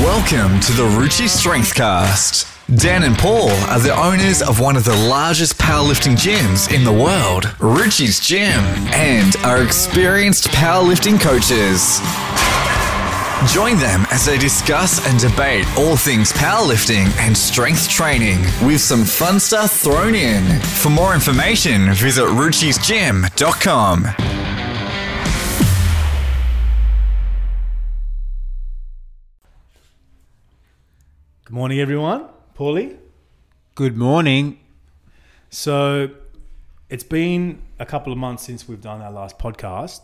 Welcome to the Ruchi Strengthcast. Dan and Paul are the owners of one of the largest powerlifting gyms in the world, Ruchi's Gym, and are experienced powerlifting coaches. Join them as they discuss and debate all things powerlifting and strength training with some fun stuff thrown in. For more information, visit ruchisgym.com. Good morning, everyone. Paulie. Good morning. So, it's been a couple of months since we've done our last podcast.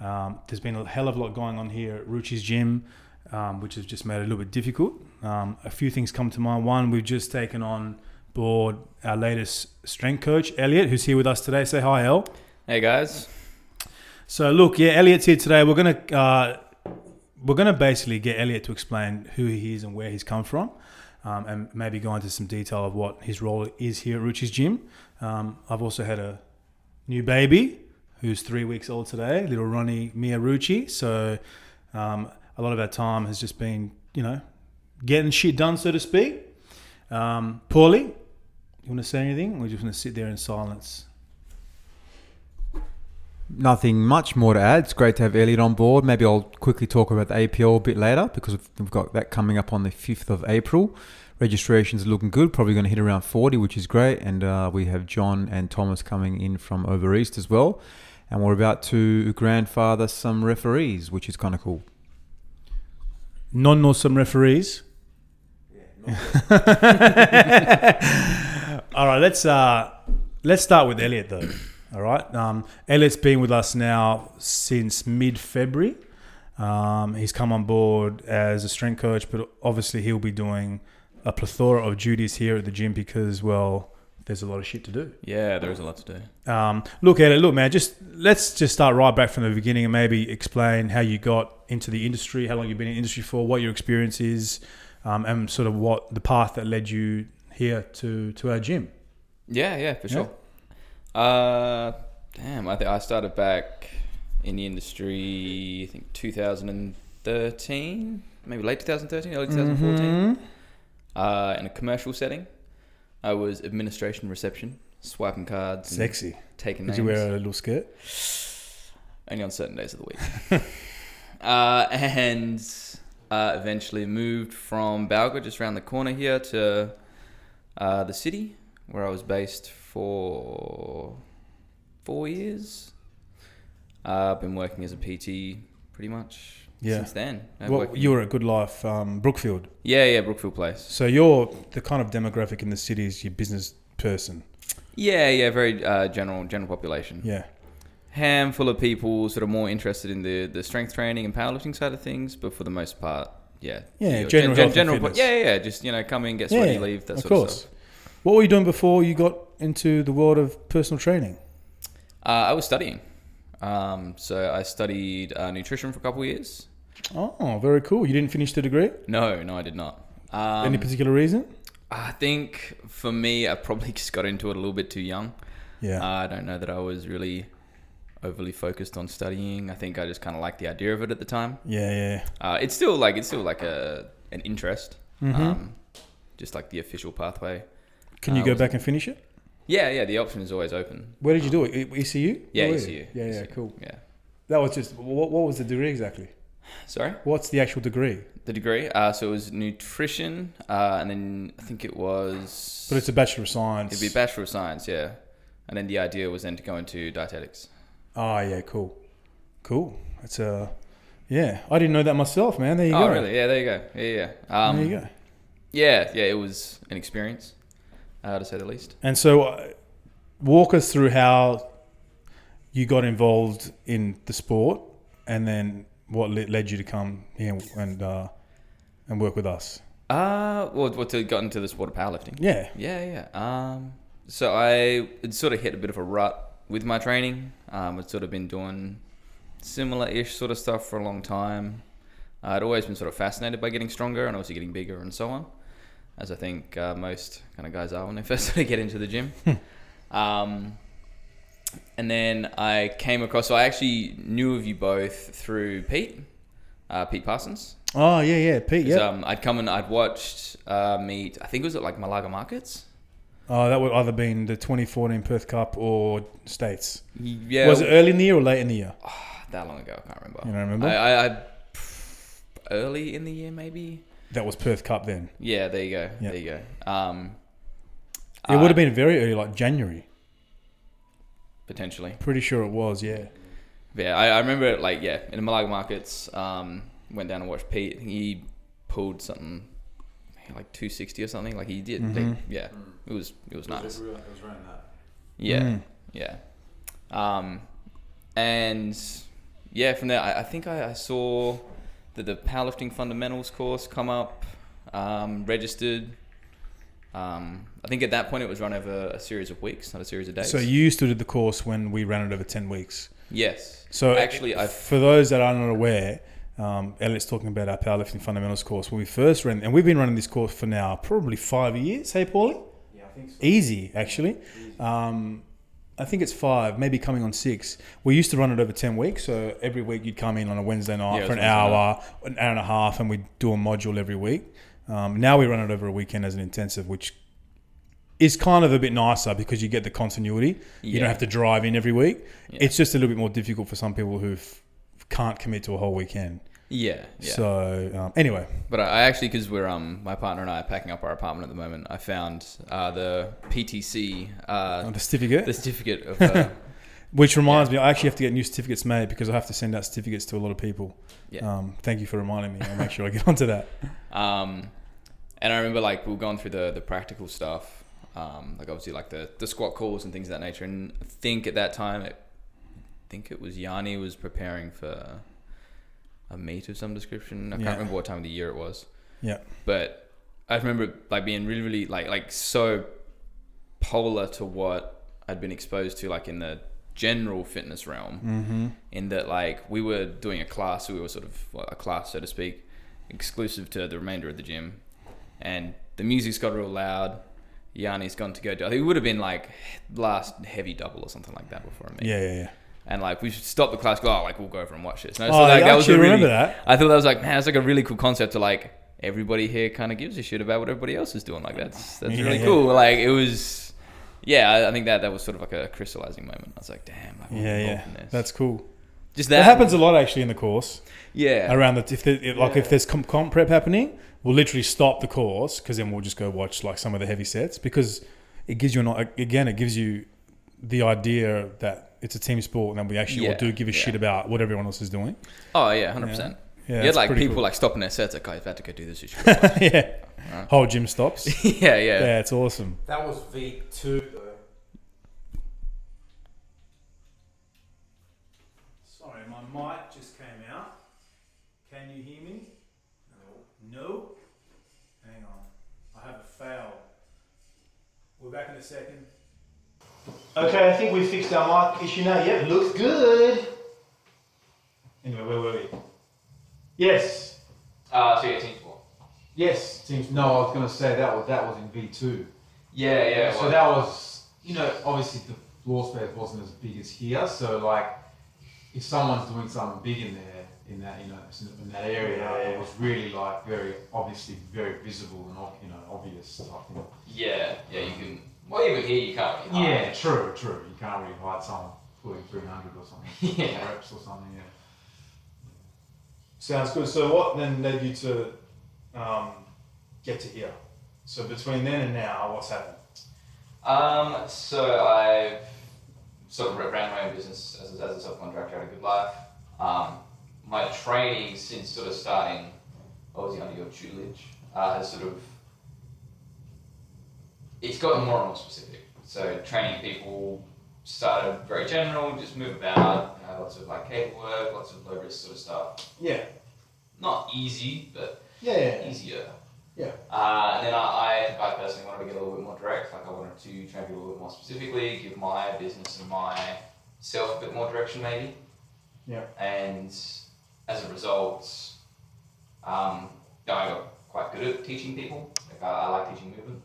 Um, there's been a hell of a lot going on here at Ruchi's Gym, um, which has just made it a little bit difficult. Um, a few things come to mind. One, we've just taken on board our latest strength coach, Elliot, who's here with us today. Say hi, El. Hey guys. So, look, yeah, Elliot's here today. We're gonna uh, we're gonna basically get Elliot to explain who he is and where he's come from. Um, and maybe go into some detail of what his role is here at Ruchi's Gym. Um, I've also had a new baby who's three weeks old today, little Ronnie Mia. So um, a lot of our time has just been, you know, getting shit done, so to speak. Um, Paulie, you want to say anything? You just want to sit there in silence? Nothing much more to add. It's great to have Elliot on board. Maybe I'll quickly talk about the APL a bit later because we've got that coming up on the 5th of April. Registration's looking good, probably going to hit around 40, which is great. And uh, we have John and Thomas coming in from over east as well. And we're about to grandfather some referees, which is kind of cool. Non know some referees. Yeah, All right, let's uh, let's start with Elliot though. All right, um, Elliot's been with us now since mid February. Um, he's come on board as a strength coach, but obviously he'll be doing a plethora of duties here at the gym because, well, there's a lot of shit to do. Yeah, there is a lot to do. Um, look at it. Look, man. Just let's just start right back from the beginning and maybe explain how you got into the industry, how long you've been in the industry for, what your experience is, um, and sort of what the path that led you here to to our gym. Yeah, yeah, for sure. Uh, damn, I think I started back in the industry. I think 2013, maybe late 2013, early 2014. Uh, in a commercial setting, I was administration reception, swiping cards, Sexy. taking Did names. you wear a little skirt? only on certain days of the week. uh, and uh, eventually moved from Balga, just around the corner here, to uh, the city, where I was based for four years. Uh, I've been working as a PT pretty much Yeah. since then. I've Well, you were at Good Life um, Brookfield, yeah, yeah, Brookfield Place. so you're the kind of demographic in the city is your business person. Yeah, yeah, very uh, general general population. Yeah. handful of people sort of more interested in the, the strength training and powerlifting side of things, but for the most part, yeah, Yeah, general health and general, fitness. yeah, yeah, yeah, just you know, come in, get sweaty, leave, that of sort course. of stuff. What were you doing before you got into the world of personal training? Uh, I was studying, um, so I studied uh, nutrition for a couple of years. Oh, very cool. You didn't finish the degree? No, no, I did not. Um, Any particular reason? I think for me, I probably just got into it a little bit too young. Yeah. Uh, I don't know that I was really overly focused on studying. I think I just kind of liked the idea of it at the time. yeah, yeah. Uh, it's still like it's still like a an interest, Mm-hmm. um, just like the official pathway. Can you uh, go back and finish it? Yeah, yeah, the option is always open. Where did you do it? ECU? Yeah, Where ECU. Yeah, yeah, ECU. cool. Yeah. That was just what, what was the degree exactly? Sorry, What's the actual degree? the degree. Uh, so it was nutrition, uh, and then I think it was. But it's a bachelor of science. It'd be a bachelor of science, yeah. And then the idea was then to go into dietetics. Oh yeah, cool, cool. That's a yeah. I didn't know that myself, man. There you oh, go. Oh, really? Yeah, there you go. Yeah, yeah. Um, there you go. Yeah, yeah. It was an experience, uh, to say the least. And so, uh, walk us through how you got involved in the sport, and then what led you to come here and uh, and work with us. Uh, well, what to got into the sport of powerlifting? Yeah, Yeah, yeah. Um, so I had sort of hit a bit of a rut with my training. Um, I'd sort of been doing similar-ish sort of stuff for a long time. I'd always been sort of fascinated by getting stronger and also getting bigger and so on, as I think uh, most kind of guys are when they first sort of get into the gym. um, and then I came across. So I actually knew of you both through Pete. uh, Pete Parsons. Oh yeah, yeah, Pete. Yeah. Um, I'd come and I'd watched uh, meet. I think it was at like Malaga Markets. oh, that would either been the 2014 Perth Cup or States. Yeah, Was it early in the year or late in the year? that long ago? I can't remember. You don't remember? I, I, I early in the year maybe. That was Perth Cup then. Yeah, there you go. Yeah. There you go. Um, It uh, would have been very early, like January. potentially. Pretty sure it was. Yeah. Yeah, I, I remember it like yeah in the Malaga markets. Um, went down and watched Pete. He pulled something like 260 or something. Like he did. Mhm. like, yeah, it was it was nice. It was around that. Yeah, Mm. yeah. Um, and yeah, from there I, I think I, I saw that the powerlifting fundamentals course come up, um, registered. Um, I think at that point it was run over a series of weeks, not a series of days. So you used to do the course when we ran it over 10 weeks. yes. So Actually, I've- for those that are not aware, um, Elliot's talking about our powerlifting fundamentals course. When we first ran, and we've been running this course for now probably five years. Hey, Paulie? Yeah, I think so. Easy, actually. Um, I think it's five, maybe coming on six. We used to run it over 10 weeks. So every week you'd come in on a Wednesday night Yeah, for an Wednesday hour, an hour and a half, and we'd do a module every week. Um, now we run it over a weekend as an intensive, which is kind of a bit nicer because you get the continuity. You don't have to drive in every week. Yeah. It's just a little bit more difficult for some people who can't commit to a whole weekend. Yeah, yeah. So um, anyway, But I actually, because we're um, my partner and I are packing up our apartment at the moment. I found uh, the PTC, uh, the certificate, the certificate of. Uh, which reminds me, I actually have to get new certificates made because I have to send out certificates to a lot of people. Yeah. Um, thank you for reminding me. I'll make sure I get onto that. um, and I remember like we were going through the the practical stuff, um, like obviously like the the squat calls and things of that nature. And I think at that time, it, I think it was Yanni was preparing for a mate of some description. I can't remember what time of the year it was. Yeah. but I remember like being really, really like like so polar to what I'd been exposed to, like in the general fitness realm. Mm-hmm. In that, like we were doing a class, we were sort of a class, so to speak, exclusive to the remainder of the gym, and the music's got real loud. Yanni's gone to go do. I think it would have been like last heavy double or something like that before a meet. Yeah, yeah, yeah. And like we should stop the class. Go, oh, like we'll go over and watch this. No, Oh, I like, that was a actually really, remember that. I thought that was like, man, it's like a really cool concept to like everybody here kind of gives a shit about what everybody else is doing. Like that's that's Yeah, really yeah. cool. Like it was, yeah. I, I think that that was sort of like a crystallizing moment. I was like, damn, like, Yeah, yeah. this. That's cool. just That that, happens a lot actually in the course. Yeah, Around the if if- like if there's comp, comp prep happening, we'll literally stop the course because then we'll just go watch like some of the heavy sets because it gives you an again it gives you the idea that it's a team sport and that we actually all do give a yeah. shit about what everyone else is doing. oh yeah, hundred percent. Yeah, You had like people cool. like stopping their sets. Like, you've had to go do this. You should go watch." yeah, Right. whole gym stops. yeah, yeah, yeah, it's awesome. That was V two though. Sorry, my mic just came out. Can you hear me? No. No? Hang on. I have a fail. We're back in a second. Okay, I think we fixed our mic issue now. Yep, looks good. Anyway, where were we? Yes. Uh, so yeah, team sport. Yes. Seems No, I was gonna say that was that was in V two. Yeah, yeah. so that was you know obviously the floor space wasn't as big as here. So like if someone's doing something big in there in that you know in that area, Yeah, yeah. it was really like very obviously very visible and you know obvious. I think. yeah, yeah. You can. Well, even here you can't. Really hide. Yeah, true, true. You can't really hide someone pulling 300 or something. Yeah. Reps or something, yeah. Sounds good. So, what then led you to um, get to here? So, between then and now, what's happened? Um, so I've sort of ran my own business as a, as a subcontractor at a good life. Um, my training since sort of starting, obviously under your tutelage, uh, has sort of it's gotten more and more specific. So training people started very general, just move about, you know, lots of like cable work, lots of low risk sort of stuff. Yeah. Not easy, but Yeah. yeah, yeah. easier. Yeah. Uh, and then I, I, I personally wanted to get a little bit more direct. Like I wanted to train people a little bit more specifically, give my business and myself a bit more direction, maybe. Yeah. And as a result, um, you know, I got quite good at teaching people. Like I, I like teaching movement.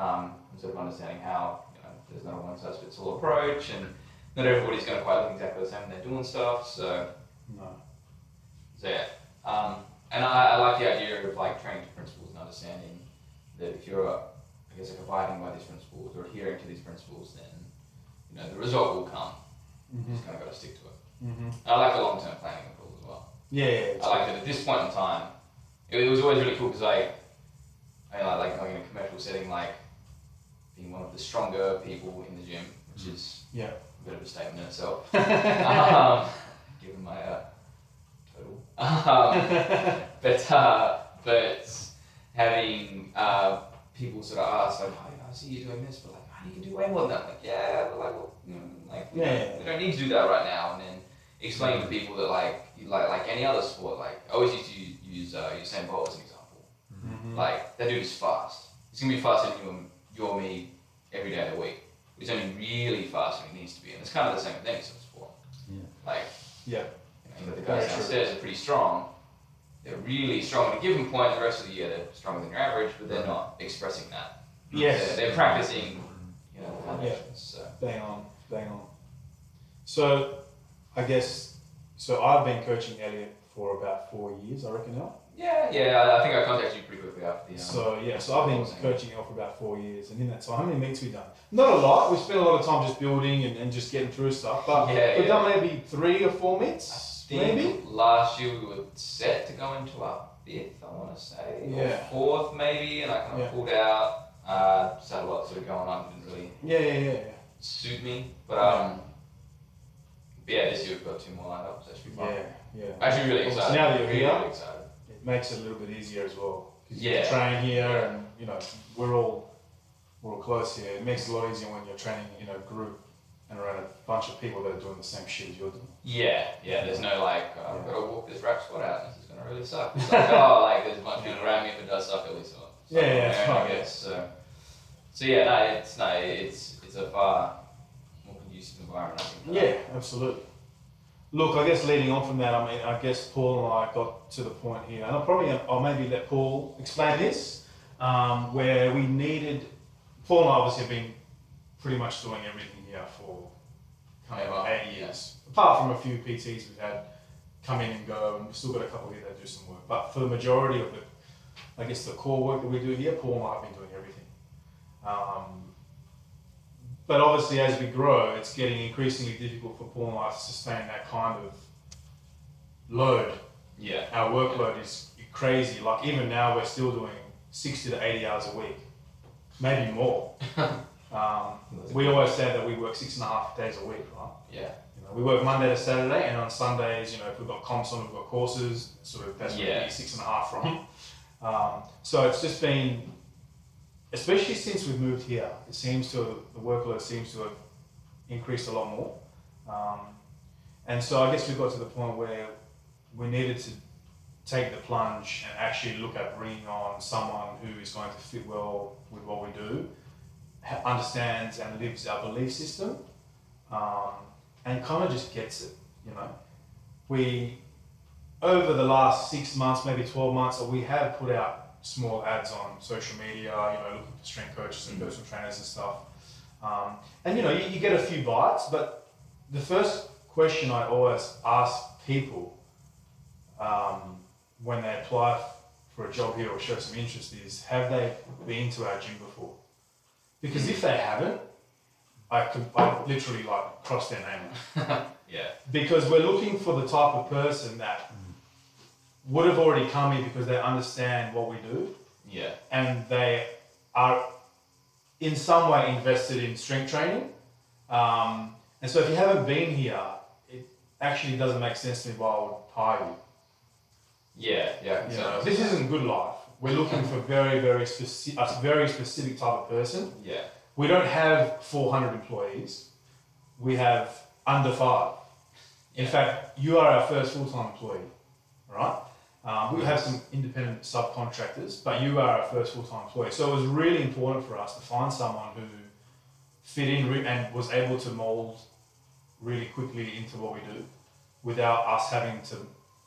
Um, sort of understanding how you know there's not a one size fits all approach, and not everybody's going to quite look exactly the same when they're doing stuff. So No. so yeah, and I, I like the idea of like training to principles and understanding that if you're, I guess, like abiding by these principles or adhering to these principles, then you know the result will come. You just kind of got to stick to it. Mm-hmm. I like the long term planning of as well. Yeah, yeah. I like that at this point in time, it, it was always really cool because I mean, like, like going in a commercial setting, like being one of the stronger people in the gym, which is Yeah. a bit of a statement in itself, um, given my uh, total. Um, but uh, but having uh, people sort of ask like, oh, I see you doing this, but like, oh, you can do way more than that. Like, yeah, but like, well, you know, like, we, Yeah, don't, yeah, we don't need to do that right now. And then explain to people that like, like, like any other sport, like, I always used to use, use uh, Usain Bolt as an example. Mm-hmm. Like, that dude is fast. He's gonna be faster than you, and- you or me every day of the week. He's only really fast when it needs to be, and it's kind of the same thing any sort of sport. Yeah. Like, Yeah. you know, the guys Very true. downstairs are pretty strong. They're really strong at a given point. The rest of the year, they're stronger than your average, but they're not expressing that. Yes. They're, they're practicing, you know, the foundations. So. Bang on, bang on. So, I guess, so I've been coaching Elliot for about four years, I reckon now. Yeah, yeah. I- think I contacted you pretty quickly after the. Um, So, yeah, so I've been coaching Elliot for about four years, and in that time, how many meets we done? Not a lot. We spent a lot of time just building and, and just getting through stuff, but Yeah, we've yeah. done maybe three or four meets, maybe. last year we were set to go into our fifth, I want to say, or Yeah. fourth maybe, and I kind of Yeah. pulled out. Uh, just had a lot sort of going on, didn't really Yeah, yeah, yeah, yeah. suit me. But um, but yeah, this year we've got two more lined up, so that should be fun. Yeah, yeah. Actually, really excited. now that you're really, here- really excited. Makes it a little bit easier as well. 'Cause you Yeah. train here, and you know we're all we're all close here. It makes it a lot easier when you're training in a group and around a bunch of people that are doing the same shit as you're doing. Yeah, yeah. There's no like, oh, I've got to walk this wrap squat out. and This is gonna really suck. It's like, oh, like there's a bunch of people around me if it does suck at least. I'll- Yeah, yeah, it's I guess so. So yeah, no, it's no, it's it's a far more conducive environment. I think. Yeah, absolutely. Look, I guess leading on from that, I mean, I guess Paul and I got to the point here, and I'll probably, I'll maybe let Paul explain this, um, where we needed. Paul and I obviously have been pretty much doing everything here for kind of eight yeah. years, apart from a few PTs we've had come in and go, and we've still got a couple here that do some work. But for the majority of it, I guess the core work that we do here, Paul and I have been doing everything. Um, but obviously, as we grow, it's getting increasingly difficult for Paul and I to sustain that kind of load. Yeah. Our workload is crazy. Like even now, we're still doing sixty to eighty hours a week, maybe more. um, we always say that we work six and a half days a week, right? Yeah. You know, we work Monday to Saturday, and on Sundays, you know, if we've got comps on, we've got courses, sort of that's where we get six and a half from. Um, so it's just been, especially since we've moved here, it seems to the workload seems to have increased a lot more, um, and so I guess we got to the point where we needed to take the plunge and actually look at bringing on someone who is going to fit well with what we do, understands and lives our belief system, um, and kind of just gets it. You know, we over the last six months, maybe twelve months, we have put out small ads on social media. You know, looking for strength coaches and personal trainers and stuff. Um, and you know, you, you get a few bites, but the first question I always ask people um, when they apply for a job here or show some interest is, have they been to our gym before? Because if they haven't, I could I literally like cross their name out Yeah. because we're looking for the type of person that would have already come here because they understand what we do Yeah. and they are in some way invested in strength training. Um, and so if you haven't been here, it actually doesn't make sense to me why I would hire you. Yeah. Yeah. You So- know, this isn't good life. We're looking for very, very specific, a very specific type of person. Yeah. We don't have 400 employees. We have under five. In fact, you are our first full-time employee, right? Um, we have some independent subcontractors, but you are our first full-time employee. So it was really important for us to find someone who fit in re- and was able to mold really quickly into what we do, without us having to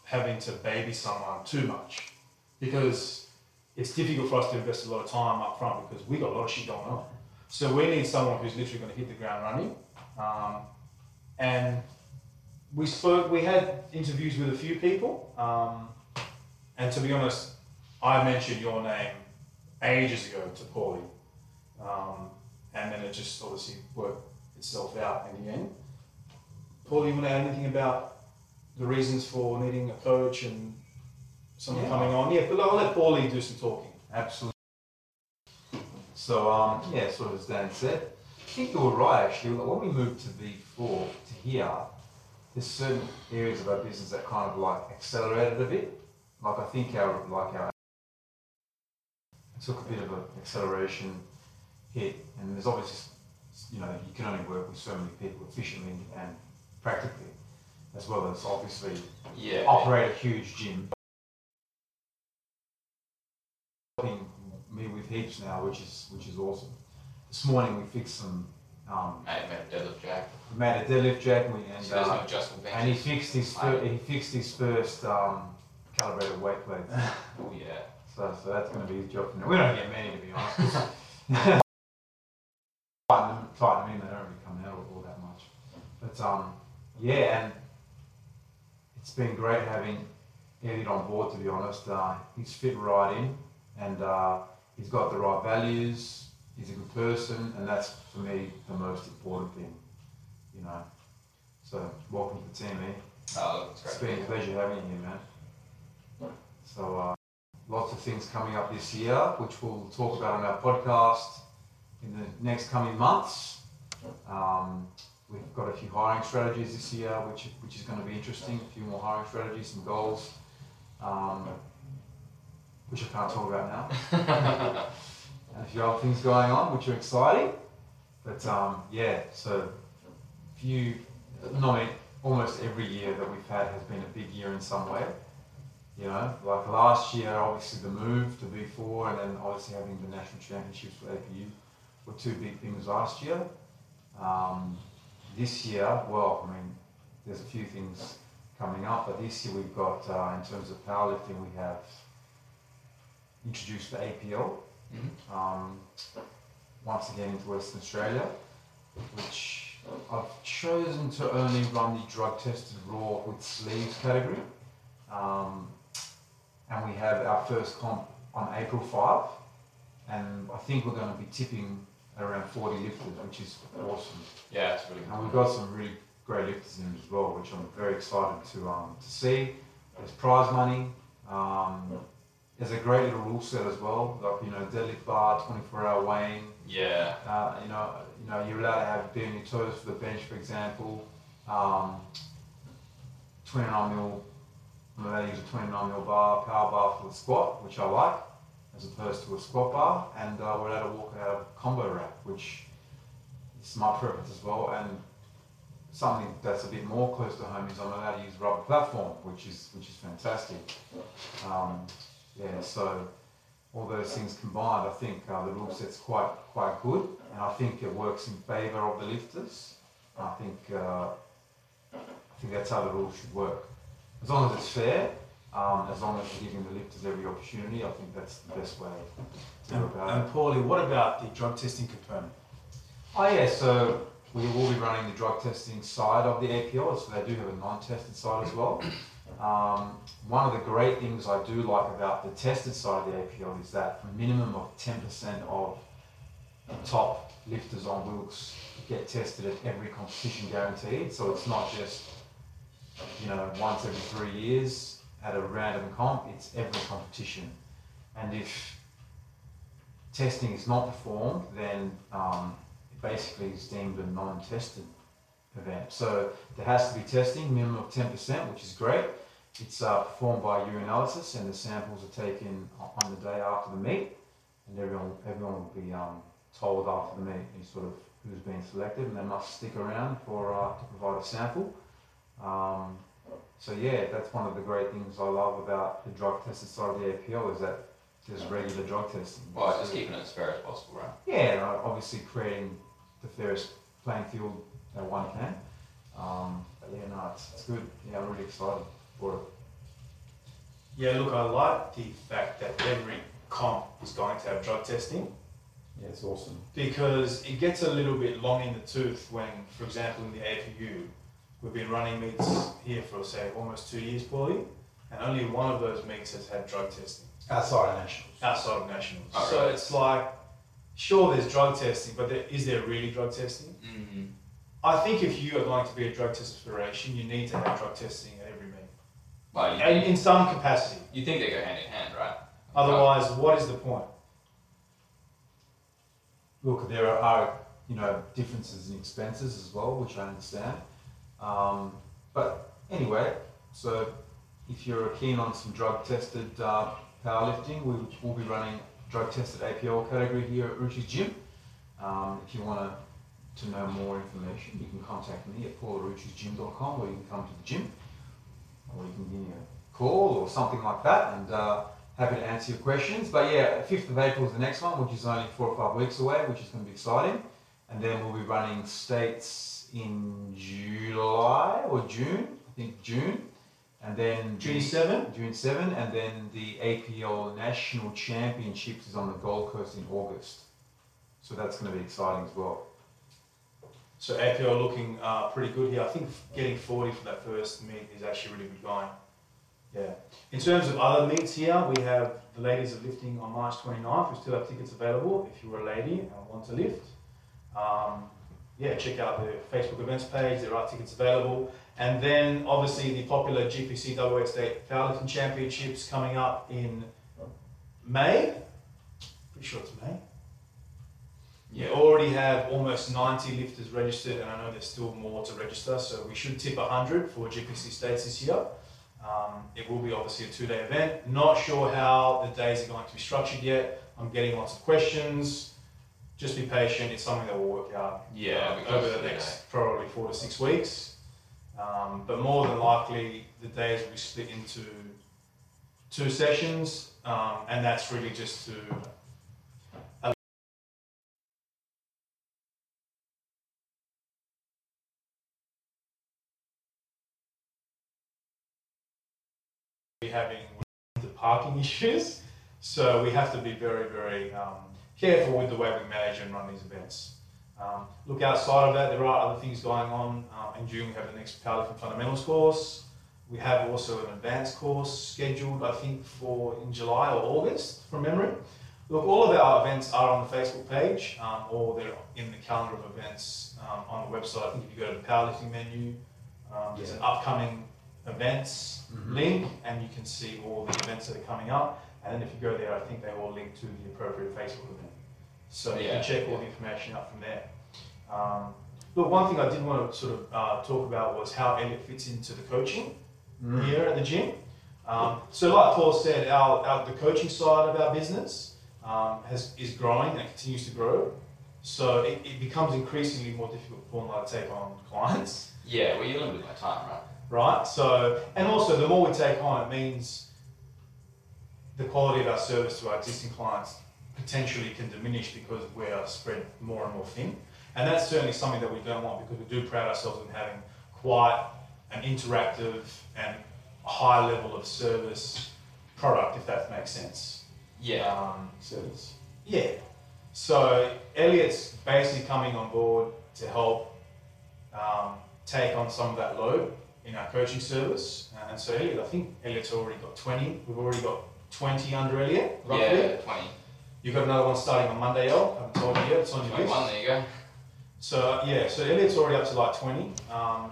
having to baby someone too much, because it's difficult for us to invest a lot of time up front because we got a lot of shit going on. So we need someone who's literally going to hit the ground running. Um, and we spoke. We had interviews with a few people, um, and to be honest, I mentioned your name ages ago to Paulie, um, and then it just obviously worked itself out in the end. Paulie, you want to add anything about the reasons for needing a coach and someone Yeah. coming on? Yeah, but I'll let Paulie do some talking. Absolutely. So, um, yeah, sort of as Dan said, I think you were right actually. When we moved to V4 to here, there's certain areas of our business that kind of like accelerated a bit. Like I think our like our took a bit of an acceleration hit, and there's obviously you know you can only work with so many people efficiently and practically, as well as obviously Yeah. operate a huge gym. Helping me with heaps now, which is which is awesome. This morning we fixed some. Um, made a deadlift jack. made a deadlift jack and, we, and, So there's no uh, and he fixed his fir- he fixed his first um, calibrated weight plate. Oh yeah. So, so that's going to be his job. Now. We don't get many to be honest. tighten them, tighten them in. They don't really come out all, all that much. But um, yeah, and it's been great having Elliot on board. To be honest, uh, he's fit right in, and uh, he's got the right values. He's a good person, and that's for me the most important thing. You know. So welcome to the team, eh? Oh, it's It's great. been a pleasure having you here, man. So, uh, lots of things coming up this year, which we'll talk about on our podcast in the next coming months. Um, we've got a few hiring strategies this year, which, which is going to be interesting. A few more hiring strategies, some goals, um, which I can't talk about now. and a few other things going on, which are exciting. But um, yeah, so few, not almost every year that we've had has been a big year in some way. You know, like last year, obviously the move to V4, and then obviously having the national championships for APU were two big things last year. Um, this year, well, I mean, there's a few things coming up, but this year we've got, uh, in terms of powerlifting, we have introduced the APL Mhm. um, once again into Western Australia, which I've chosen to only run the drug tested raw with sleeves category. Um, and we have our first comp on April 5, and I think we're going to be tipping around 40 lifters, which is awesome. Yeah, it's really And we've got some really great lifters in as well, which I'm very excited to um, to see. There's prize money. Um, there's a great little rule set as well, like you know deadlift bar, 24 hour weighing. Yeah. Uh, you know, you know you're allowed to have be on your toes for the bench, for example. Um, 29 mil. I'm allowed to use a 29 mil bar, power bar for the squat, which I like, as opposed to a squat bar. And uh, we're allowed to walk out of combo rack, which is my preference as well. And something that's a bit more close to home is I'm allowed to use rubber platform, which is which is fantastic. Um, yeah, so all those things combined, I think uh, the rule set's quite quite good, and I think it works in favour of the lifters. I think uh, I think that's how the rules should work. As long as it's fair, um, as long as you're giving the lifters every opportunity, I think that's the best way to go And, about it. and Paulie, what about the drug testing component? Oh yeah, so we will be running the drug testing side of the APL, so they do have a non-tested side as well. Um, one of the great things I do like about the tested side of the APL is that a minimum of 10% of top lifters on Wilks get tested at every competition guaranteed. So it's not just, you know, once every three years at a random comp, it's every competition. And if testing is not performed, then um, it basically is deemed a non-tested event. So there has to be testing, minimum of 10%, which is great. It's uh, performed by urinalysis, and the samples are taken on the day after the meet, and everyone everyone will be um, told after the meet sort of who's been selected, and they must stick around for uh, to provide a sample. Um, so yeah, that's one of the great things I love about the drug tested side of the APL is that there's regular drug testing. Well, just keeping it as fair as possible, right? Yeah, uh, obviously creating the fairest playing field that one can. Um, but yeah, no, it's, it's good. Yeah, I'm really excited for it. Yeah, look, I like the fact that every comp is going to have drug testing Yeah, it's awesome. because it gets a little bit long in the tooth when, for example, in the APU, we've been running meets here for say almost two years, Paulie, and only one of those meets has had drug testing Outside of nationals. outside of nationals. Oh, so really? it's like, sure, there's drug testing, but there, is there really drug testing? Mm-hmm. I think if you are going to be a drug test federation, you need to have drug testing at every meet, Well, you, and in some capacity. you think they go hand in hand, right? Otherwise, what is the point? Look, there are you know differences in expenses as well, which I understand. Um, but anyway, so if you're keen on some drug tested uh, powerlifting, we will be running drug tested APL category here at Ruchi's Gym. Um, if you want to, know more information, you can contact me at paularuchisgym.com or you can come to the gym or you can give me a call or something like that and uh, happy to answer your questions. But yeah, 5th of April is the next one, which is only four or five weeks away, which is going to be exciting. And then we'll be running states in July or June, I think June. And then June the- 7? June 7, and then the APL National Championships is on the Gold Coast in August. So that's going to be exciting as well. So APL looking uh, pretty good here. I think getting 40 for that first meet is actually really good going. Yeah. In terms of other meets here, we have the ladies are lifting on March 29th. We still have tickets available if you're a lady and want to lift. Um, yeah, check out the Facebook events page. There are tickets available. And then obviously the popular GPC WX State Powerlifting Championships coming up in May. Pretty sure it's May. We already have almost 90 lifters registered, and I know there's still more to register, so we should tip 100 for GPC States this year. Um, it will be obviously a two day event. Not sure how the days are going to be structured yet. I'm getting lots of questions. Just be patient, it's something that will work out Yeah, uh, because, over the next probably four to six weeks. Um, but more than likely, the days will be split into two sessions, um, and that's really just to be having the parking issues. So we have to be very, very um, careful with the way we manage and run these events. Um, look outside of that, there are other things going on. Um, in June, we have the next Powerlifting Fundamentals course. We have also an advanced course scheduled, I think, for in July or August, from memory. Look, all of our events are on the Facebook page, um, or they're in the calendar of events um, on the website. I think if you go to the powerlifting menu, um, there's an upcoming events link, and you can see all the events that are coming up. And then if you go there, I think they all link to the appropriate Facebook event. So you can check all the information out from there. Um, look, one thing I did want to sort of uh, talk about was how Elliot fits into the coaching here at the gym. Um, so, like Paul said, our, our the coaching side of our business um, has is growing and continues to grow. So it, it becomes increasingly more difficult for I to take on clients Yeah, well, you're limited by time, right? right? So, and also the more we take on, it means the quality of our service to our existing clients potentially can diminish because we are spread more and more thin. And that's certainly something that we don't want because we do pride ourselves in having quite an interactive and high level of service product, if that makes sense. Yeah. Um, service. Yeah. So Elliot's basically coming on board to help um, take on some of that load in our coaching service. And so Elliot, I think Elliot's already got 20. We've already got 20 under Elliot, roughly. Yeah, 20. You've got another one starting on Monday, El. I haven't told you yet. It's on your list. 21, there you go. So yeah, so Elliot's already up to like 20. Um,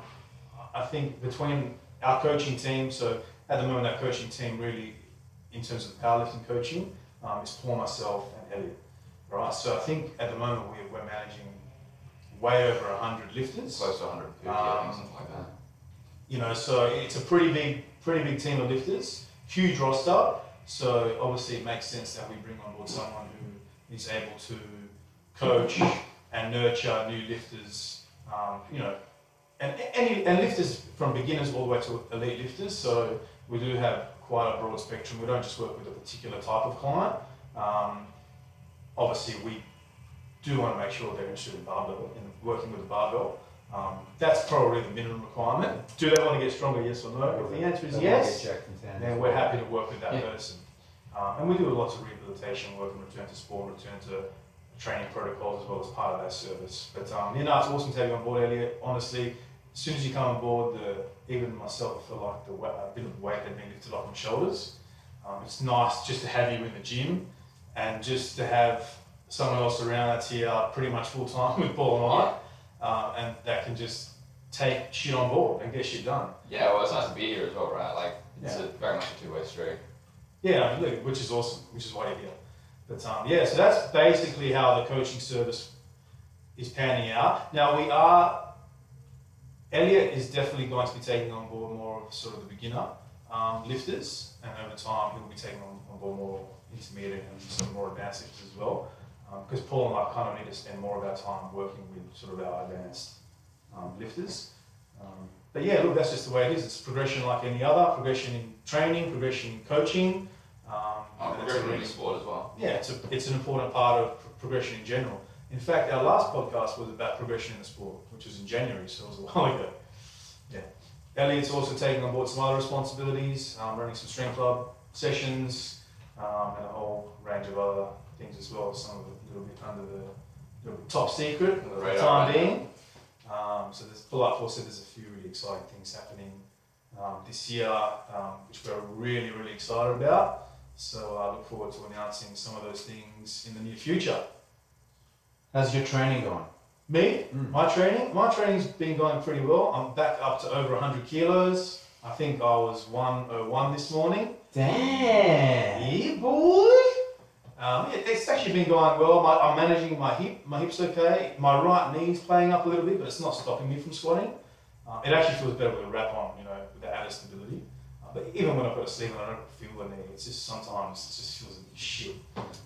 I think between our coaching team, so at the moment our coaching team really, in terms of powerlifting coaching, um, is Paul, myself, and Elliot. Right. So I think at the moment we're, we're managing way over 100 lifters. Close to 150, I think, Um, something like that. You know, so it's a pretty big, pretty big team of lifters, huge roster. So obviously it makes sense that we bring on board someone who is able to coach and nurture new lifters. Um, you know, and any and lifters from beginners all the way to elite lifters. So we do have quite a broad spectrum. We don't just work with a particular type of client. Um, obviously, we do want to make sure they're interested in barbell in working with a barbell. Um, that's probably the minimum requirement. Do they want to get stronger? Yes or no? If the answer is yes, then we're happy to work with that Yeah. person. Um, and we do lots of rehabilitation work and return to sport, return to training protocols as well as part of that service. But um, you know, it's awesome to have you on board, Elliot. Honestly, as soon as you come on board, the even myself, I feel like the weight, a bit of weight had been lifted off my shoulders. Um, it's nice just to have you in the gym and just to have someone else around that's here pretty much full time with Paul and I, uh, and that can just take shit on board and get shit done. Yeah, well, it's nice to be here as well, right? Like, it's Yeah. a, very much a two-way street. Yeah, which is awesome, which is why you're here. But um, yeah, so that's basically how the coaching service is panning out. Now we are. Elliot is definitely going to be taking on board more of sort of the beginner um, lifters, and over time he'll be taking on, on board more intermediate and sort of more advanced lifters as well. Because Paul and I kind of need to spend more of our time working with sort of our advanced um, lifters. Um, but yeah, look, that's just the way it is. It's progression like any other progression in training, progression in coaching. Um, and it's in sport as well. yeah, it's, a, it's an important part of pro- progression in general. In fact, our last podcast was about progression in the sport, which was in January, so it was a while ago. Yeah. Elliot's also taking on board some other responsibilities, um, running some strength club sessions, um, and a whole range of other things as well. Some of it a little bit under the little bit top secret the for the time right being. Um, so there's, Paul said, there's a few really exciting things happening um, this year, um, which we're really, really excited about. So I look forward to announcing some of those things in the near future. How's your training going? Me, Mm. my training, my training's been going pretty well. I'm back up to over 100 kilos. I think I was 101 this morning. Damn. Yeah, boy. Um, yeah, it's actually been going well. My, I'm managing my hip. My hip's okay. My right knee's playing up a little bit, but it's not stopping me from squatting. Um, it actually feels better with a wrap on, you know, with the added stability. Uh, but even when I put a sleeve on, I don't feel the knee. It's just sometimes it just feels like shit.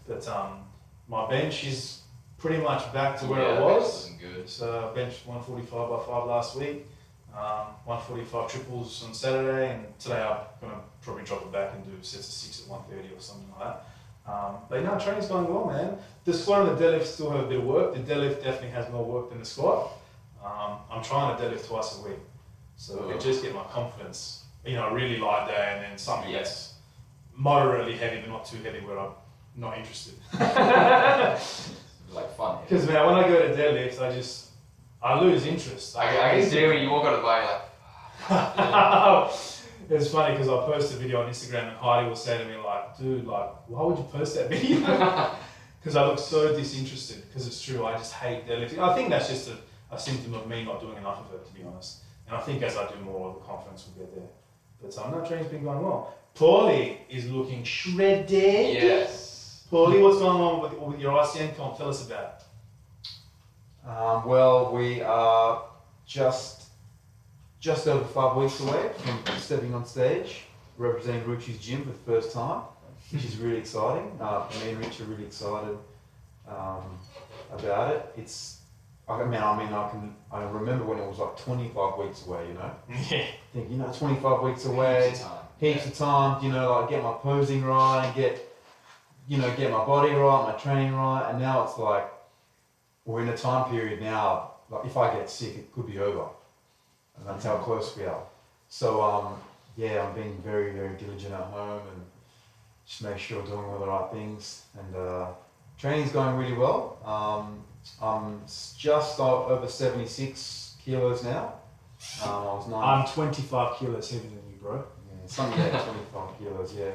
But um, my bench is pretty much back to where yeah, it was. good. So I benched 145 by 5 last week, um, 145 triples on Saturday, and today I'm going to probably drop it back and do sets of 6 at 130 or something like that. Um, but no, training's going well, man. The squat and the deadlift still have a bit of work. The deadlift definitely has more work than the squat. Um, I'm trying to deadlift twice a week. So it just get my confidence, you know, a really light day and then something Yeah. that's moderately heavy but not too heavy where I'm not interested. Like fun. Because man, when I go to deadlift, I just I lose interest. I, I can see when you walk out of the body like, it's funny because I post a video on Instagram and Heidi will say to me like, "Dude, like, why would you post that video?" Because I look so disinterested. Because it's true, I just hate deadlifting. I think that's just a, a symptom of me not doing enough of it, to be honest. And I think as I do more, the confidence will get there. But um, no, training's been going well. Paulie is looking shredded. yes. Paulie, what's going on with, with your ICN comp? Tell us about. it. Um, well, we are just just over five weeks away from stepping on stage, representing Ruchi's gym for the first time, which is really exciting. Uh, me and Rich are really excited um, about it. It's, I mean, I mean, I can, I remember when it was like 25 weeks away. You know, Yeah. think you know, 25 weeks away Heaps of time. heaps of time, you know, like get my posing right and get, you know, get my body right, my training right, and now it's like we're in a time period now. Like if I get sick, it could be over, and that's how close we are. So um, yeah, I'm being very very diligent at home and just make sure I'm doing all the right things. And uh, training's going really well. Um, I'm just over 76 kilos now. Um, I was nine. I'm 25 kilos heavier than you, bro. Yeah, some yeah, 25 kilos, yeah.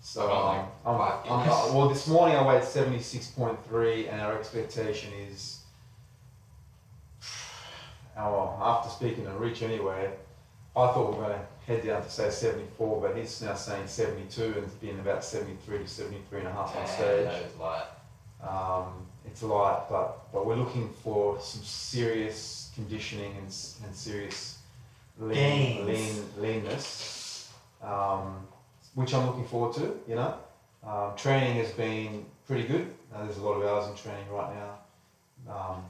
So, um, like I'm, five I'm, well, this morning I weighed 76.3, and our expectation is, oh, well, after speaking to Rich anyway, I thought we were going to head down to say 74, but he's now saying 72 and it's been about 73 to 73 and a half on Damn, stage. that is light. Um, it's light, but, but we're looking for some serious conditioning and, and serious lean, lean leanness, um, which I'm looking forward to. You know, um, training has been pretty good. Uh, there's a lot of hours in training right now. Um,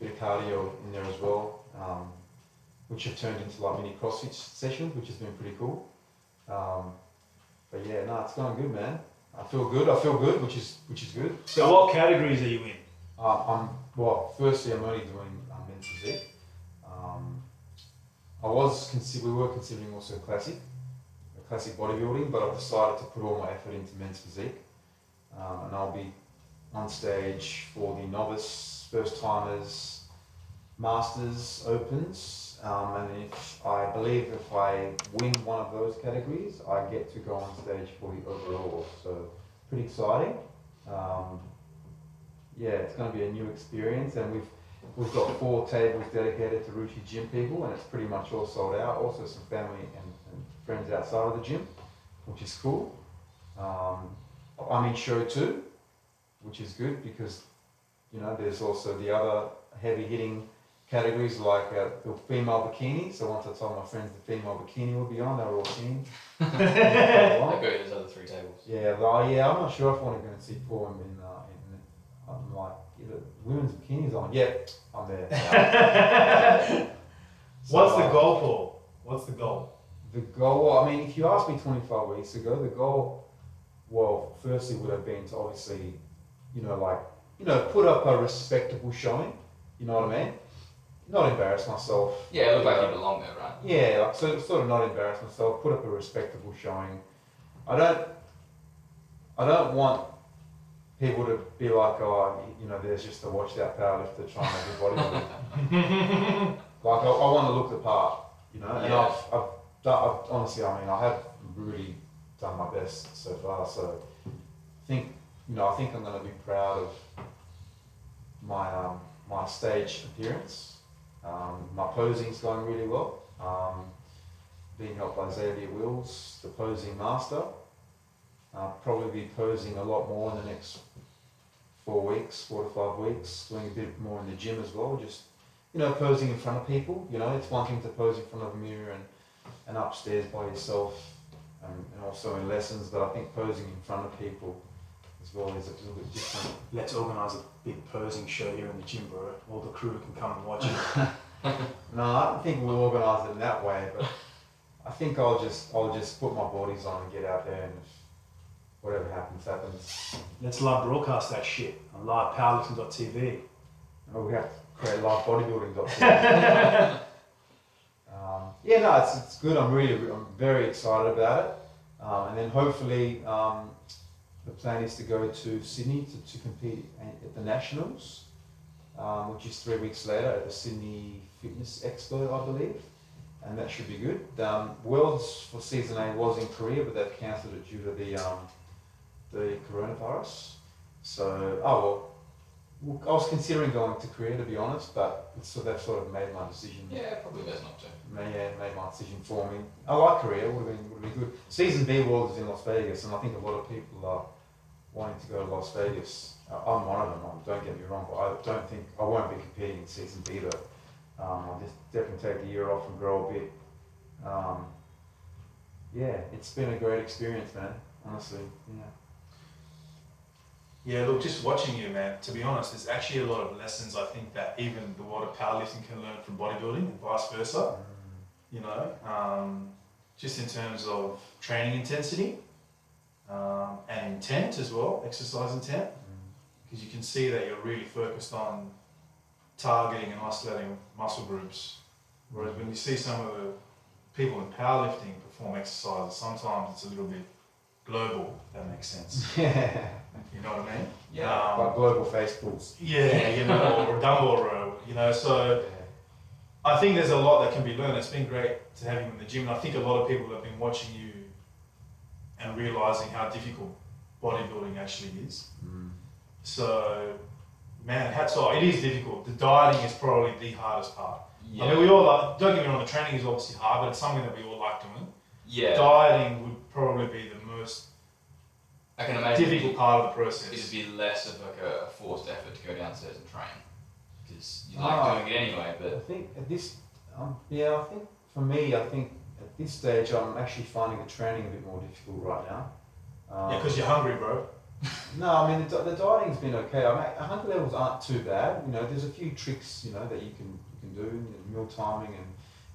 bit of cardio in there as well, um, which have turned into like mini CrossFit sessions, which has been pretty cool. Um, but yeah, no, it's going good, man. I feel good. I feel good, which is which is good. So what categories are you in? Uh, I'm well. Firstly, I'm only doing um, men's physique. Um, I was consider we were considering also classic, classic bodybuilding, but I've decided to put all my effort into men's physique, um, and I'll be on stage for the novice, first timers, masters opens um, and if I believe if I win one of those categories, I get to go on stage for the overall. So pretty exciting. Um, yeah, it's going to be a new experience, and we've we've got four tables dedicated to Ruchi Gym people, and it's pretty much all sold out. Also, some family and, and friends outside of the gym, which is cool. Um, I'm in show two, which is good because you know there's also the other heavy hitting categories like uh, the female bikini. So once I told my friends the female bikini would be on, they were all keen. I'll go to those other three tables. Yeah, well, yeah, I'm not sure if I want to go and see four women in, uh, in I'm like, yeah, the women's bikinis on. Yeah, I'm there. So, What's the goal, Paul? What's the goal? The goal, I mean, if you asked me 25 weeks ago, the goal, well, firstly would have been to obviously, you know, like, you know, put up a respectable showing, you know what I mean? Not embarrass myself. Yeah, it looked like you belong there, right? Yeah, like so, sort of not embarrass myself. Put up a respectable showing. I don't. I don't want people to be like, oh, you know, there's just a washed out powerlifter trying to make a bodybuilder. like I, I want to look the part, you know. And Yeah. I've, I've, done, I've honestly, I mean, I have really done my best so far. So I think, you know, I think I'm going to be proud of my um, my stage appearance. Um, my posing's going really well. Um, being helped by Xavier Wills, the posing master. I'll probably be posing a lot more in the next four weeks, four to five weeks, doing a bit more in the gym as well. Just, you know, posing in front of people. You know, it's one thing to pose in front of a mirror and, and upstairs by yourself and, and also in lessons, but I think posing in front of people as well is a little bit different. Let's organise a big posing show here in the gym, bro. All the crew can come and watch it. No, I don't think we'll organise it in that way, but I think I'll just I'll just put my bodies on and get out there and whatever happens happens. Let's live broadcast that shit on livepowerlifting.tv. Oh, we have to create live bodybuilding documentaries. um, yeah, no, it's, it's good. I'm really I'm very excited about it, um, and then hopefully um, the plan is to go to Sydney to, to compete at the nationals, um, which is three weeks later at the Sydney Fitness Expo, I believe, and that should be good. Um, Worlds for season eight was in Korea, but they've cancelled it due to the um, the coronavirus. So, oh well. I was considering going to Korea to be honest, but so they've sort of made my decision. Yeah, probably best not to. Made, yeah, made my decision for me. I like Korea. Would have been would have been good. Season B World is in Las Vegas, and I think a lot of people are wanting to go to Las Vegas. I'm one of them. Don't get me wrong, but I don't think I won't be competing in season B though. Um, I'll just definitely take the year off and grow a bit. Um, yeah, it's been a great experience, man. Honestly, yeah. Yeah, look, just watching you, man, to be honest, there's actually a lot of lessons I think that even the world of powerlifting can learn from bodybuilding and vice versa. You know, um, just in terms of training intensity um, and intent as well, exercise intent, because you can see that you're really focused on targeting and isolating muscle groups. Whereas when you see some of the people in powerlifting perform exercises, sometimes it's a little bit global, if that makes sense. Yeah, You know what I mean? Yeah. Um, like global Facebooks. yeah, you know, or dumbbell row, you know. So Yeah. I think there's a lot that can be learned. It's been great to have you in the gym, and I think a lot of people have been watching you and realizing how difficult bodybuilding actually is. Mm. So, man, hats off. It is difficult. The dieting is probably the hardest part. Yeah. I mean, we all like, don't get me wrong. The training is obviously hard, but it's something that we all like doing. yeah. Dieting would probably be the most I can imagine difficult part of the process. it'd be less of like a forced effort to go downstairs and train because you like doing it anyway. But I But think at this, um, yeah, I think for me, I think at this stage, I'm actually finding the training a bit more difficult right now. Um, Yeah, because you're hungry, bro. no, I mean the, the dieting's been okay. I mean, hunger levels aren't too bad. You know, there's a few tricks you know that you can you can do, you know, meal timing and,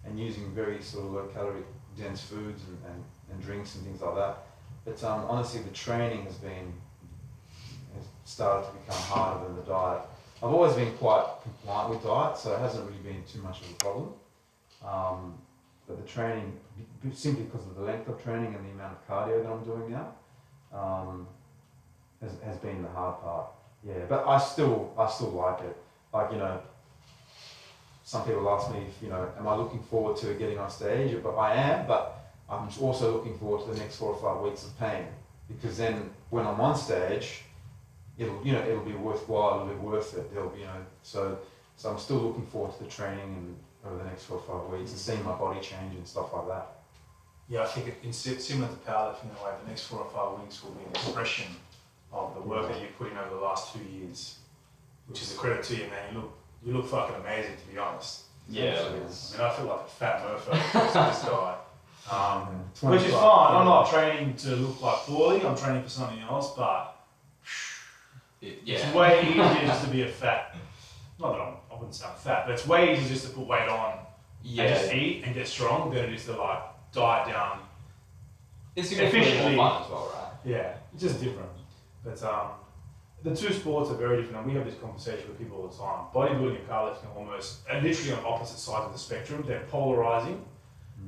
and using very sort of low calorie dense foods and, and, and drinks and things like that. But um, honestly, the training has been has started to become harder than the diet. I've always been quite compliant with diet, so it hasn't really been too much of a problem. Um, but the training, simply because of the length of training and the amount of cardio that I'm doing now, um, has, has been the hard part. Yeah, but I still I still like it. Like you know, some people ask me if you know, am I looking forward to getting on stage? But I am, but I'm also looking forward to the next four or five weeks of pain because then when I'm on stage, it'll you know it'll be worthwhile, it'll be worth it. There'll be you know so so I'm still looking forward to the training and over the next four or five weeks and seeing my body change and stuff like that. Yeah, I think it, it's similar to powerlifting in a way. The next four or five weeks will be an expression of the work that you've put in over the last two years, which is a credit to you, man. You look, you look fucking amazing, to be honest. Yeah. I mean, I feel like a fat mofo next to this guy. Um, Yeah, which is 25, fine. I'm not training to look like poorly. I'm training for something else, but It, it's way easier just to be a fat. Not that I'm, I wouldn't say I'm fat, but it's way easier just to put weight on Yeah. and just eat and get strong than it is to like diet down It's Efficiently- more as well, right? Yeah, it's just different. But um, the two sports are very different, and we have this conversation with people all the time. Bodybuilding and powerlifting are almost are literally on opposite sides of the spectrum. They're polarizing.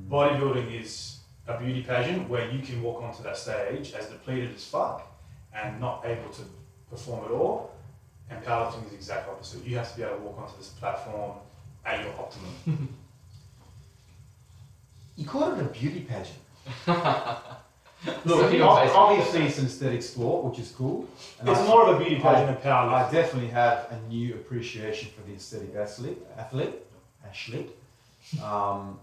Bodybuilding is a beauty pageant where you can walk onto that stage as depleted as fuck and not able to perform at all. And powerlifting is the exact opposite. You have to be able to walk onto this platform at your optimum. You call it a beauty pageant. Look, you're ob- basically- obviously it's an aesthetic sport, which is cool. And it's I- more of a beauty pageant I- than powerlifting. I definitely have a new appreciation for the aesthetic athlete. Athlete, athlete. Um,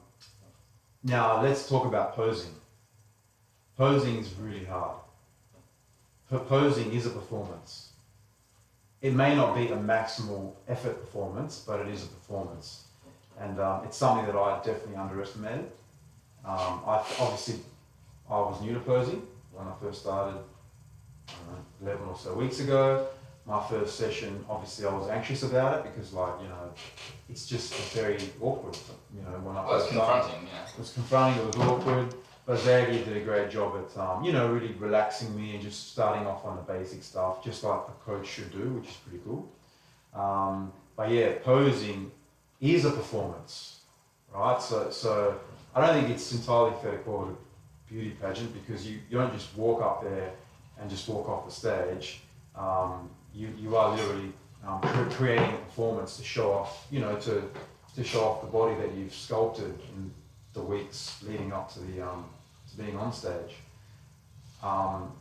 now let's talk about posing. Posing is really hard. Po- Posing is a performance. It may not be a maximal effort performance, but it is a performance, and um, it's something that I definitely underestimated. Um, I obviously I was new to posing when I first started I know, 11 or so weeks ago. My first session, obviously, I was anxious about it because, like, you know, it's just very awkward. You know, when I Well, it's first started. confronting, yeah. It was confronting, it was awkward, but Xavier did a great job at, um, you know, really relaxing me and just starting off on the basic stuff, just like a coach should do, which is pretty cool. Um, but yeah, posing is a performance, right? So, so I don't think it's entirely fair to call it a beauty pageant because you, you don't just walk up there and just walk off the stage. Um, you, you are literally um, creating a performance to show off, you know, to, to show off the body that you've sculpted in the weeks leading up to the um, to being on stage. Um,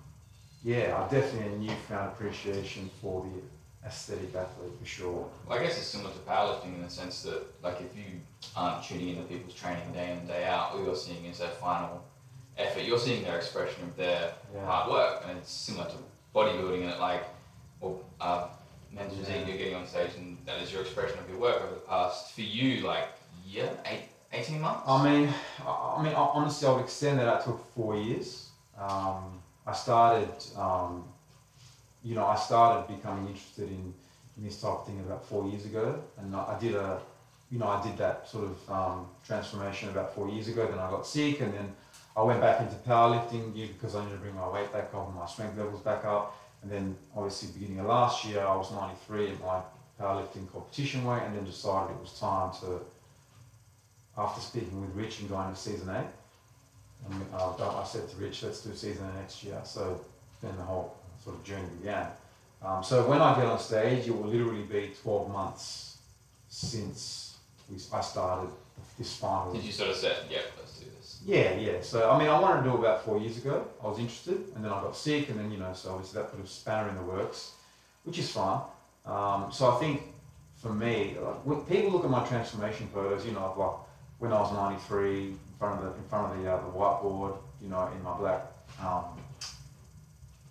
yeah, I definitely a newfound appreciation for the aesthetic athlete for sure. Well, I guess it's similar to powerlifting in the sense that, like, if you aren't tuning into people's training day in and day out, all you're seeing is their final effort. You're seeing their expression of their Yeah. hard work, and it's similar to bodybuilding. And it like, well, uh, men's Yeah. you're getting on stage, and that is your expression of your work over the past for you, like, yeah eight, 18 months. I mean, I mean, honestly, I would extend that to four years. Um, I started, um, you know, I started becoming interested in, in this type of thing about four years ago, and I, did a, you know, I did that sort of um, transformation about four years ago. Then I got sick, and then I went back into powerlifting because I needed to bring my weight back up and my strength levels back up. And then, obviously, beginning of last year, I was 93 at my powerlifting competition weight, and then decided it was time to after speaking with Rich and going to season eight, and uh, I said to Rich, let's do season eight next year. So then the whole sort of journey began. Um, so when I get on stage, it will literally be 12 months since we, I started this final. Did you sort of say, yeah, let's do this? Yeah, yeah. So I mean, I wanted to do it about four years ago. I was interested, and then I got sick, and then you know, so obviously that put a spanner in the works, which is fine. Um, so I think for me, like, when people look at my transformation photos, you know, like when I was 93, in front of the in front of the, uh, the whiteboard, you know, in my black um,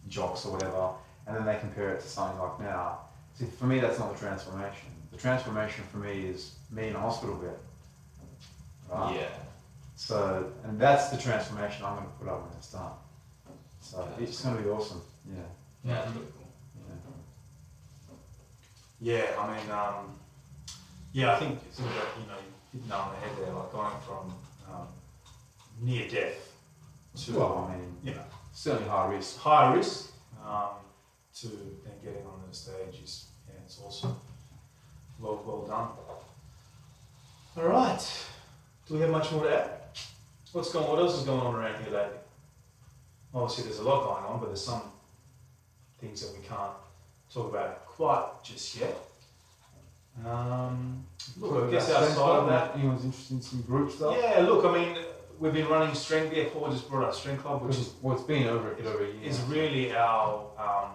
jocks or whatever, and then they compare it to something like now. See, for me, that's not the transformation. The transformation for me is me in a hospital bed. Right? Yeah. So, and that's the transformation I'm going to put up when it's done. So it's going to be awesome. Yeah. Yeah, really cool. yeah. Yeah, I mean, um, yeah, I think it's all about, you know, you hit the nail on the head there, like going from um, near death to, Well, I mean, you know, certainly high risk. high risk um, to then getting on the stage is, yeah, it's awesome. Well, well done. All right. Do we have much more to add? What's going? What else is going on around here lately? Obviously, there's a lot going on, but there's some things that we can't talk about quite just yet. Um, look, I guess outside of that, anyone's interested in some group stuff. yeah. Look, I mean, we've been running strength. Yeah, Paul just brought up Strength Club, which is well, it's been over it over a year. is really our um,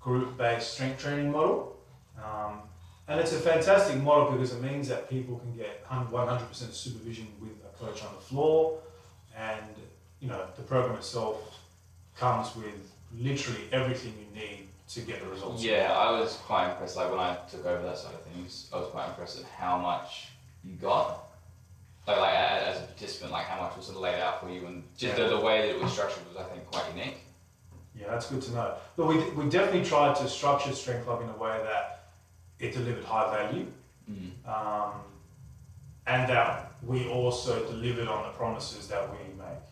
group-based strength training model. Um, and it's a fantastic model because it means that people can get 100% supervision with a coach on the floor. And, you know, the program itself comes with literally everything you need to get the results. Yeah. I was quite impressed. Like when I took over that side of things, I was quite impressed at how much you got. Like, like as a participant, like how much was sort of laid out for you, and just the, the way that it was structured was, I think, quite unique. Yeah, that's good to know. But we, we definitely tried to structure Strength Club in a way that it delivered high value Mm. um, and that we also delivered on the promises that we make,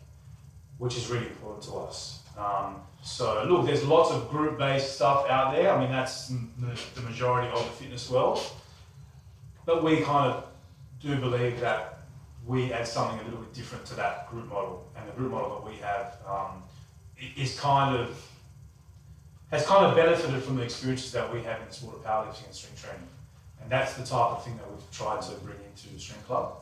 which is really important to us. Um, so, look, there's lots of group based stuff out there. I mean, that's the majority of the fitness world. But we kind of do believe that we add something a little bit different to that group model. And the group model that we have um, is kind of has kind of benefited from the experiences that we have in the sport of powerlifting and strength training. And that's the type of thing that we've tried to bring into the strength club.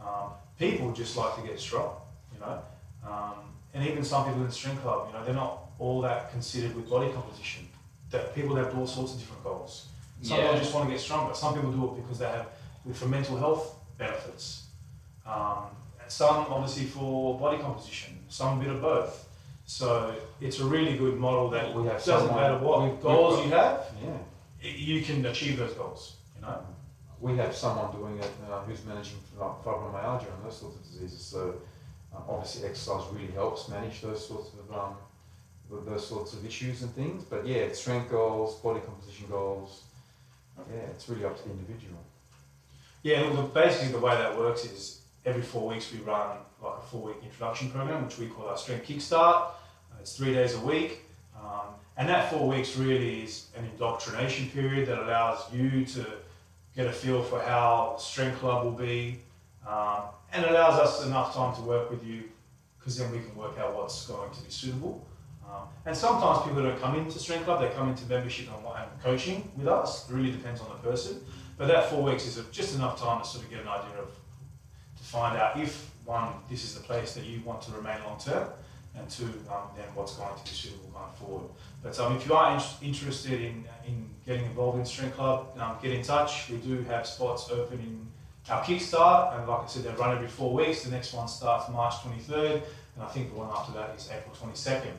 Um, people just like to get strong, you know. Um, and even some people in the strength club, you know, they're not all that considered with body composition. That people have all sorts of different goals. Some Yeah. people just want to get stronger. Some people do it because they have for mental health benefits. Um, and some obviously for body composition. Some a bit of both. So it's a really good model that We have doesn't someone- matter what we've- we've goals got- you have, Yeah. you can achieve those goals. You know. We have someone doing it uh, who's managing fibromyalgia and those sorts of diseases. So uh, obviously exercise really helps manage those sorts of um, those sorts of issues and things. But yeah, it's strength goals, body composition goals. Yeah, it's really up to the individual. Yeah, look, basically the way that works is every four weeks we run like a four-week introduction program, which we call our Strength Kickstart. Uh, it's three days a week, um, and that four weeks really is an indoctrination period that allows you to get a feel for how Strength Club will be, um, and allows us enough time to work with you, because then we can work out what's going to be suitable. Um, and sometimes people don't come into Strength Club; they come into membership and, and coaching with us. It really depends on the person. But that four weeks is just enough time to sort of get an idea of, find out if one, this is the place that you want to remain long term, and two, um, then what's going to be suitable going forward. But um, if you are in, interested in, in getting involved in Strength Club, um, get in touch. We do have spots open in our Kickstart, and like I said, they run every four weeks. The next one starts March 23rd, and I think the one after that is April 22nd.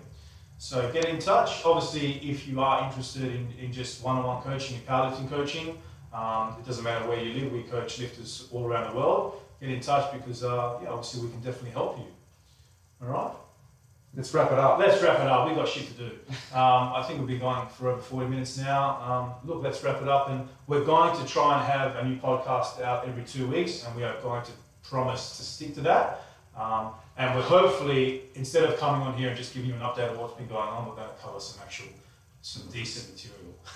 So get in touch. Obviously, if you are interested in, in just one-on-one coaching and powerlifting coaching, um, it doesn't matter where you live. We coach lifters all around the world. Get in touch because uh, yeah, obviously we can definitely help you. All right. Let's wrap it up. Let's wrap it up. We've got shit to do. Um, I think we've been going for over 40 minutes now. Um, look, let's wrap it up. And we're going to try and have a new podcast out every two weeks, and we are going to promise to stick to that. Um, and we're hopefully, instead of coming on here and just giving you an update of what's been going on, we're going to cover some actual, some decent material.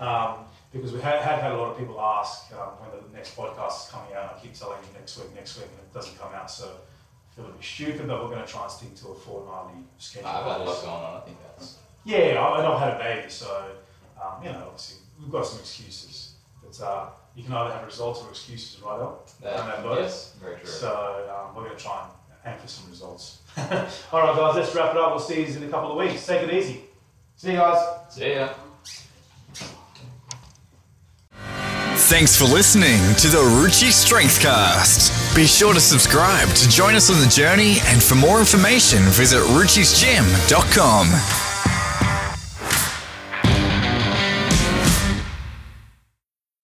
All right? Because we have, have had a lot of people ask um, when the next podcast is coming out. I keep telling you next week, next week, and it doesn't come out. So I feel a bit stupid, but we're going to try and stick to a fortnightly schedule. I've had a lot going on. I think that's Yeah, I- and I've had a baby, so um, you know, obviously we've got some excuses. But uh, you can either have results or excuses, right? That. And both. Yes, very true. So um, we're going to try and aim for some results. All right, guys, let's wrap it up. We'll see you in a couple of weeks. Take it easy. See you guys. See ya. Thanks for listening to the Ruchi Strengthcast. Be sure to subscribe to join us on the journey, and for more information, visit ruchisgym.com.